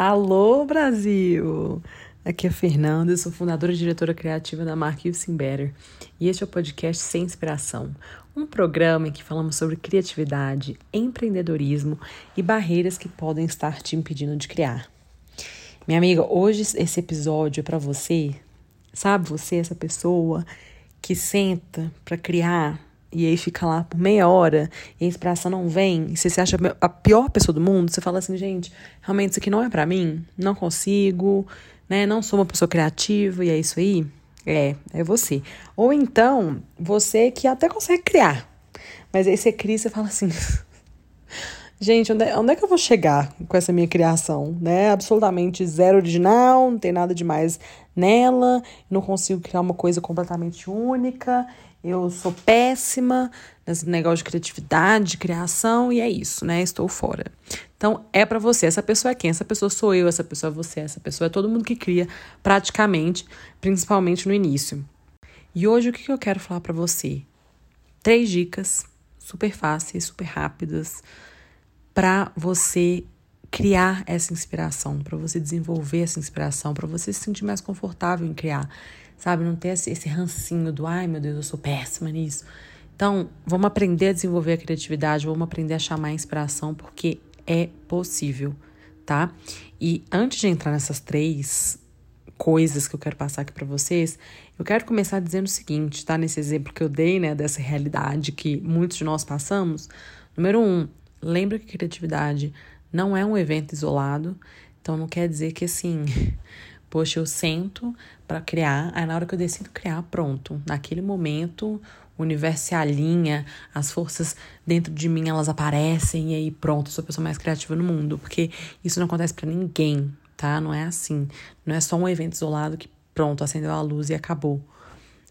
Alô, Brasil! Aqui é a Fernanda, sou fundadora e diretora criativa da marca You Better. E este é o podcast Sem Inspiração, um programa em que falamos sobre criatividade, empreendedorismo e barreiras que podem estar te impedindo de criar. Minha amiga, hoje esse episódio é para você, sabe você, essa pessoa que senta para criar e aí fica lá por meia hora e a inspiração não vem, e você se acha a pior pessoa do mundo, você fala assim, gente, realmente isso aqui não é para mim, não consigo, né? Não sou uma pessoa criativa e é isso aí. É, é você. Ou então, você que até consegue criar. Mas aí você cria e você fala assim: Gente, onde é, onde é que eu vou chegar com essa minha criação? Né? Absolutamente zero original, não tem nada demais nela, não consigo criar uma coisa completamente única eu sou péssima nesse negócio de criatividade, de criação, e é isso, né? Estou fora. Então, é para você. Essa pessoa é quem? Essa pessoa sou eu, essa pessoa é você, essa pessoa é todo mundo que cria, praticamente, principalmente no início. E hoje, o que eu quero falar para você? Três dicas super fáceis, super rápidas, para você criar essa inspiração, para você desenvolver essa inspiração, para você se sentir mais confortável em criar sabe? Não ter esse, esse rancinho do ai meu Deus, eu sou péssima nisso. Então, vamos aprender a desenvolver a criatividade, vamos aprender a chamar a inspiração, porque é possível, tá? E antes de entrar nessas três coisas que eu quero passar aqui para vocês, eu quero começar dizendo o seguinte, tá? Nesse exemplo que eu dei, né, dessa realidade que muitos de nós passamos. Número um, lembra que criatividade não é um evento isolado, então não quer dizer que assim Poxa, eu sento para criar, aí na hora que eu decido criar, pronto. Naquele momento, o universo se alinha, as forças dentro de mim elas aparecem e aí pronto, sou a pessoa mais criativa no mundo, porque isso não acontece para ninguém, tá? Não é assim. Não é só um evento isolado que pronto, acendeu a luz e acabou.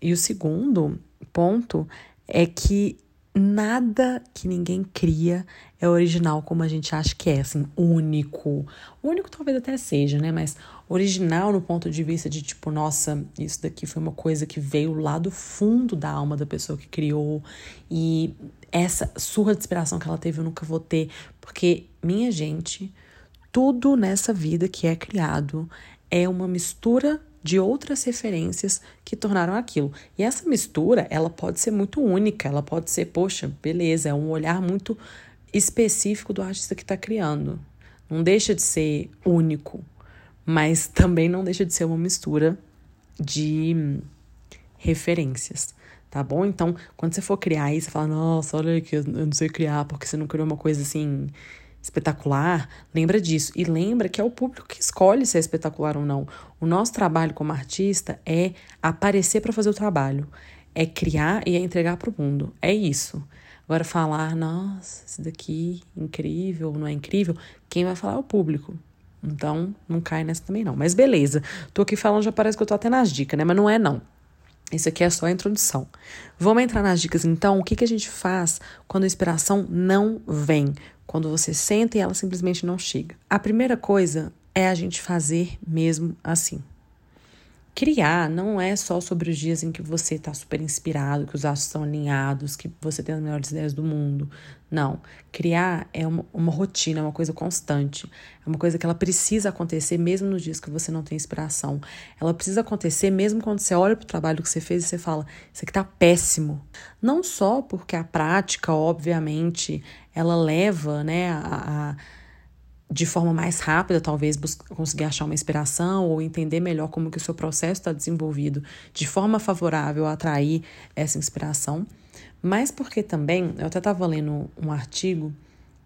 E o segundo ponto é que nada que ninguém cria é original como a gente acha que é, assim, único. Único talvez até seja, né? Mas original no ponto de vista de tipo, nossa, isso daqui foi uma coisa que veio lá do fundo da alma da pessoa que criou e essa surra de inspiração que ela teve eu nunca vou ter, porque minha gente, tudo nessa vida que é criado é uma mistura de outras referências que tornaram aquilo. E essa mistura, ela pode ser muito única, ela pode ser, poxa, beleza, é um olhar muito específico do artista que está criando. Não deixa de ser único, mas também não deixa de ser uma mistura de referências, tá bom? Então, quando você for criar aí, você fala, nossa, olha que eu não sei criar porque você não criou uma coisa assim espetacular, lembra disso. E lembra que é o público que escolhe se é espetacular ou não. O nosso trabalho como artista é aparecer para fazer o trabalho, é criar e é entregar para o mundo. É isso. Agora falar, nossa, isso daqui incrível, não é incrível, quem vai falar é o público. Então, não cai nessa também não. Mas beleza. Tô aqui falando, já parece que eu tô até nas dicas, né? Mas não é não. Isso aqui é só a introdução. Vamos entrar nas dicas então. O que, que a gente faz quando a inspiração não vem? Quando você senta e ela simplesmente não chega. A primeira coisa é a gente fazer mesmo assim. Criar não é só sobre os dias em que você está super inspirado, que os astros estão alinhados, que você tem as melhores ideias do mundo. Não. Criar é uma, uma rotina, é uma coisa constante. É uma coisa que ela precisa acontecer mesmo nos dias que você não tem inspiração. Ela precisa acontecer mesmo quando você olha para o trabalho que você fez e você fala: Isso aqui está péssimo. Não só porque a prática, obviamente, ela leva né, a, a de forma mais rápida, talvez conseguir achar uma inspiração ou entender melhor como que o seu processo está desenvolvido de forma favorável a atrair essa inspiração, mas porque também, eu até estava lendo um artigo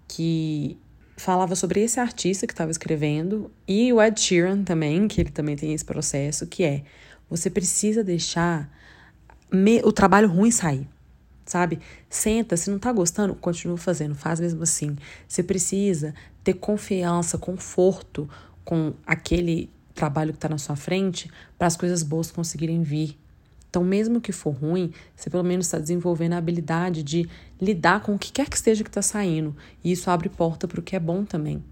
que falava sobre esse artista que estava escrevendo e o Ed Sheeran também, que ele também tem esse processo, que é você precisa deixar o trabalho ruim sair sabe? Senta, se não tá gostando, continua fazendo, faz mesmo assim. Você precisa ter confiança, conforto com aquele trabalho que está na sua frente para as coisas boas conseguirem vir. Então, mesmo que for ruim, você pelo menos está desenvolvendo a habilidade de lidar com o que quer que esteja que está saindo. E isso abre porta para o que é bom também.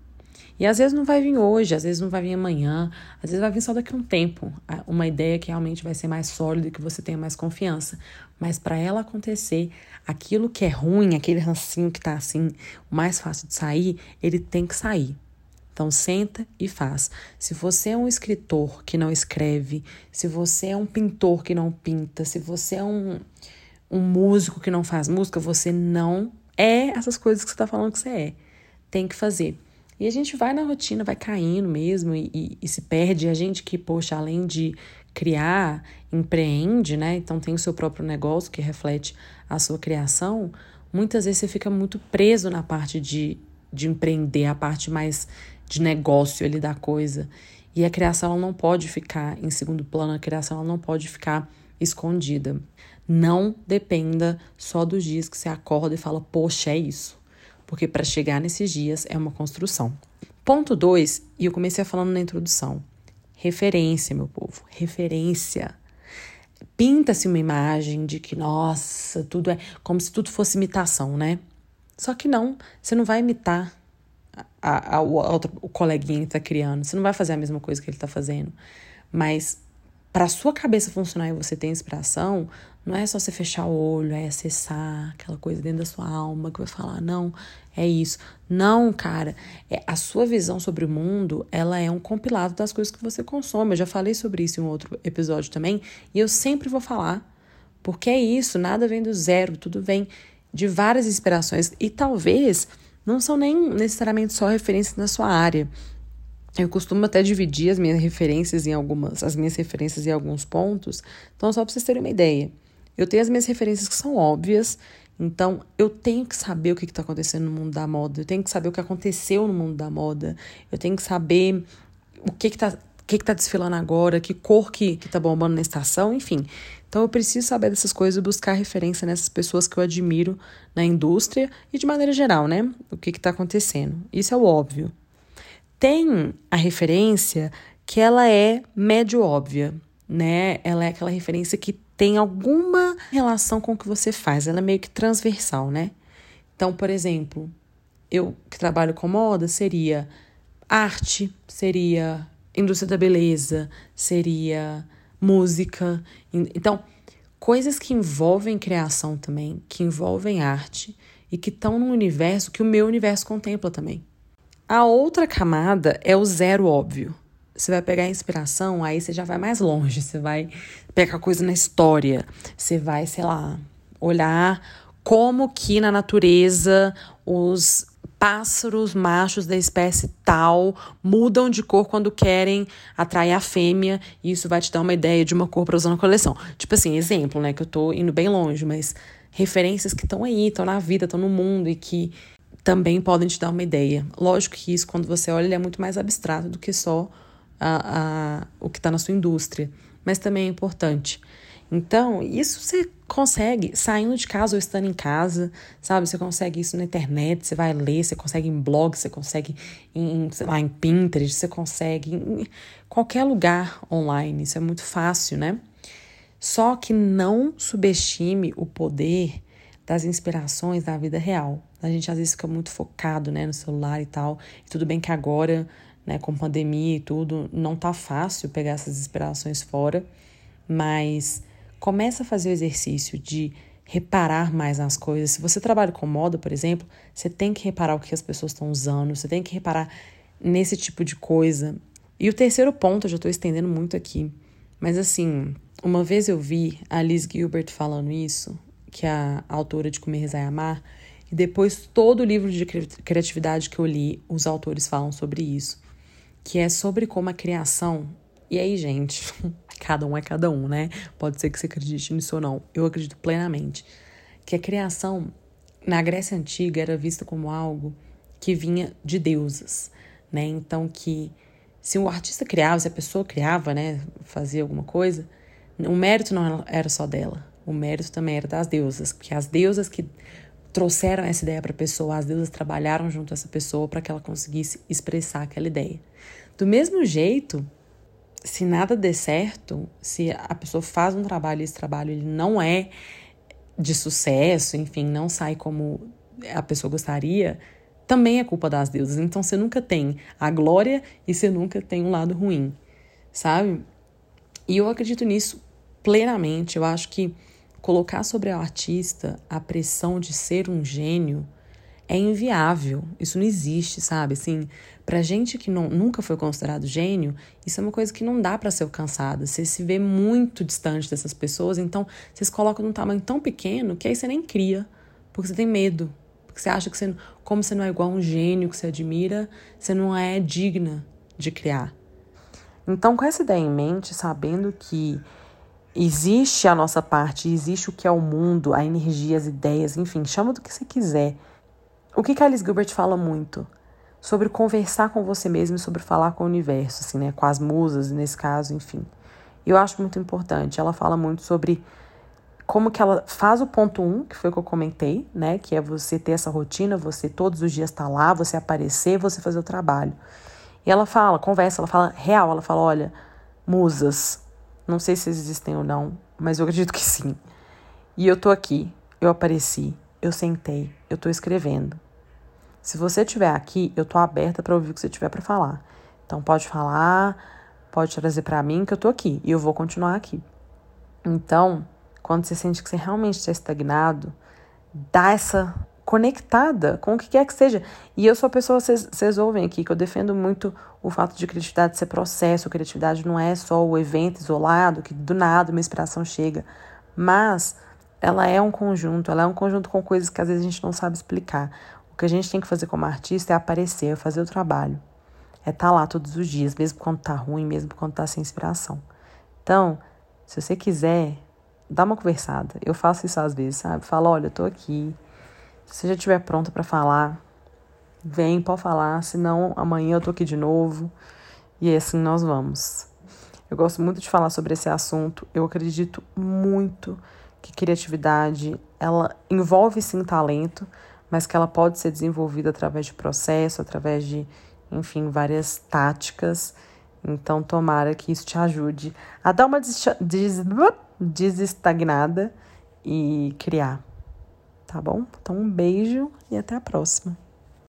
E às vezes não vai vir hoje, às vezes não vai vir amanhã, às vezes vai vir só daqui a um tempo. Uma ideia que realmente vai ser mais sólida e que você tenha mais confiança. Mas para ela acontecer, aquilo que é ruim, aquele rancinho que tá assim, mais fácil de sair, ele tem que sair. Então, senta e faz. Se você é um escritor que não escreve, se você é um pintor que não pinta, se você é um, um músico que não faz música, você não é essas coisas que você está falando que você é. Tem que fazer. E a gente vai na rotina, vai caindo mesmo e, e, e se perde. A gente que, poxa, além de criar, empreende, né? Então tem o seu próprio negócio que reflete a sua criação. Muitas vezes você fica muito preso na parte de, de empreender, a parte mais de negócio ali da coisa. E a criação ela não pode ficar em segundo plano, a criação ela não pode ficar escondida. Não dependa só dos dias que você acorda e fala, poxa, é isso. Porque para chegar nesses dias é uma construção. Ponto 2, e eu comecei falando na introdução. Referência, meu povo. Referência. Pinta-se uma imagem de que, nossa, tudo é como se tudo fosse imitação, né? Só que não, você não vai imitar a, a, o, outro, o coleguinha que está criando, você não vai fazer a mesma coisa que ele está fazendo. Mas para sua cabeça funcionar e você ter inspiração, não é só você fechar o olho, é acessar aquela coisa dentro da sua alma que vai falar, não, é isso. Não, cara, é, a sua visão sobre o mundo, ela é um compilado das coisas que você consome. Eu já falei sobre isso em um outro episódio também, e eu sempre vou falar, porque é isso, nada vem do zero, tudo vem de várias inspirações e talvez não são nem necessariamente só referências na sua área. Eu costumo até dividir as minhas referências em algumas, as minhas referências em alguns pontos. Então, só para vocês terem uma ideia. Eu tenho as minhas referências que são óbvias, então eu tenho que saber o que está acontecendo no mundo da moda, eu tenho que saber o que aconteceu no mundo da moda, eu tenho que saber o que está que, que tá desfilando agora, que cor que, que tá bombando na estação, enfim. Então eu preciso saber dessas coisas e buscar referência nessas pessoas que eu admiro na indústria e de maneira geral, né? O que está acontecendo. Isso é o óbvio tem a referência que ela é médio óbvia, né? Ela é aquela referência que tem alguma relação com o que você faz, ela é meio que transversal, né? Então, por exemplo, eu que trabalho com moda seria arte, seria indústria da beleza, seria música. Então, coisas que envolvem criação também, que envolvem arte e que estão num universo que o meu universo contempla também. A outra camada é o zero óbvio. Você vai pegar a inspiração, aí você já vai mais longe. Você vai pegar coisa na história. Você vai, sei lá, olhar como que na natureza os pássaros machos da espécie tal mudam de cor quando querem atrair a fêmea, e isso vai te dar uma ideia de uma cor para usar na coleção. Tipo assim, exemplo, né, que eu tô indo bem longe, mas referências que estão aí, estão na vida, estão no mundo e que também podem te dar uma ideia. Lógico que isso, quando você olha, ele é muito mais abstrato do que só a, a, o que está na sua indústria, mas também é importante. Então, isso você consegue saindo de casa ou estando em casa, sabe? Você consegue isso na internet, você vai ler, você consegue em blog, você consegue em, sei lá, em Pinterest, você consegue em qualquer lugar online. Isso é muito fácil, né? Só que não subestime o poder das inspirações da vida real. A gente às vezes fica muito focado, né, no celular e tal. E tudo bem que agora, né, com pandemia e tudo, não tá fácil pegar essas inspirações fora, mas começa a fazer o exercício de reparar mais nas coisas. Se você trabalha com moda, por exemplo, você tem que reparar o que as pessoas estão usando, você tem que reparar nesse tipo de coisa. E o terceiro ponto, eu já estou estendendo muito aqui, mas assim, uma vez eu vi a Liz Gilbert falando isso, que é a autora de Comer, Rezar e Amar, e depois todo o livro de criatividade que eu li, os autores falam sobre isso, que é sobre como a criação. E aí, gente, cada um é cada um, né? Pode ser que você acredite nisso ou não. Eu acredito plenamente que a criação na Grécia antiga era vista como algo que vinha de deusas, né? Então que se o artista criava, se a pessoa criava, né, fazia alguma coisa, o mérito não era só dela, o mérito também era das deusas, porque as deusas que trouxeram essa ideia para a pessoa, as deusas trabalharam junto a essa pessoa para que ela conseguisse expressar aquela ideia. Do mesmo jeito, se nada der certo, se a pessoa faz um trabalho e esse trabalho ele não é de sucesso, enfim, não sai como a pessoa gostaria, também é culpa das deusas. Então você nunca tem a glória e você nunca tem um lado ruim, sabe? E eu acredito nisso plenamente. Eu acho que colocar sobre o artista a pressão de ser um gênio é inviável. Isso não existe, sabe? Assim, pra gente que não, nunca foi considerado gênio, isso é uma coisa que não dá para ser alcançada. Você se vê muito distante dessas pessoas, então você se coloca num tamanho tão pequeno que aí você nem cria, porque você tem medo. Porque você acha que você, como você não é igual a um gênio que você admira, você não é digna de criar. Então, com essa ideia em mente, sabendo que existe a nossa parte, existe o que é o mundo, a energia, as ideias, enfim, chama do que você quiser. O que, Alice Gilbert fala muito? Sobre conversar com você mesmo, sobre falar com o universo, assim, né? Com as musas, nesse caso, enfim. E eu acho muito importante. Ela fala muito sobre como que ela faz o ponto um, que foi o que eu comentei, né? Que é você ter essa rotina, você todos os dias estar tá lá, você aparecer, você fazer o trabalho. E ela fala, conversa, ela fala real, ela fala, olha, musas, não sei se existem ou não, mas eu acredito que sim. E eu tô aqui, eu apareci, eu sentei, eu tô escrevendo. Se você estiver aqui, eu tô aberta para ouvir o que você tiver para falar. Então pode falar, pode trazer para mim que eu tô aqui e eu vou continuar aqui. Então, quando você sente que você realmente está estagnado, dá essa conectada com o que quer que seja. E eu sou a pessoa, vocês, ouvem aqui, que eu defendo muito o fato de criatividade ser processo. Criatividade não é só o evento isolado, que do nada uma inspiração chega. Mas ela é um conjunto, ela é um conjunto com coisas que às vezes a gente não sabe explicar. O que a gente tem que fazer como artista é aparecer, é fazer o trabalho. É estar tá lá todos os dias, mesmo quando tá ruim, mesmo quando tá sem inspiração. Então, se você quiser, dá uma conversada. Eu faço isso às vezes, sabe? Fala, olha, eu tô aqui, se você já estiver pronta para falar, vem, pode falar, senão amanhã eu tô aqui de novo. E assim nós vamos. Eu gosto muito de falar sobre esse assunto. Eu acredito muito que criatividade, ela envolve sim talento, mas que ela pode ser desenvolvida através de processo, através de, enfim, várias táticas. Então, tomara que isso te ajude a dar uma des desestagnada e criar tá bom? Então, um beijo e até a próxima.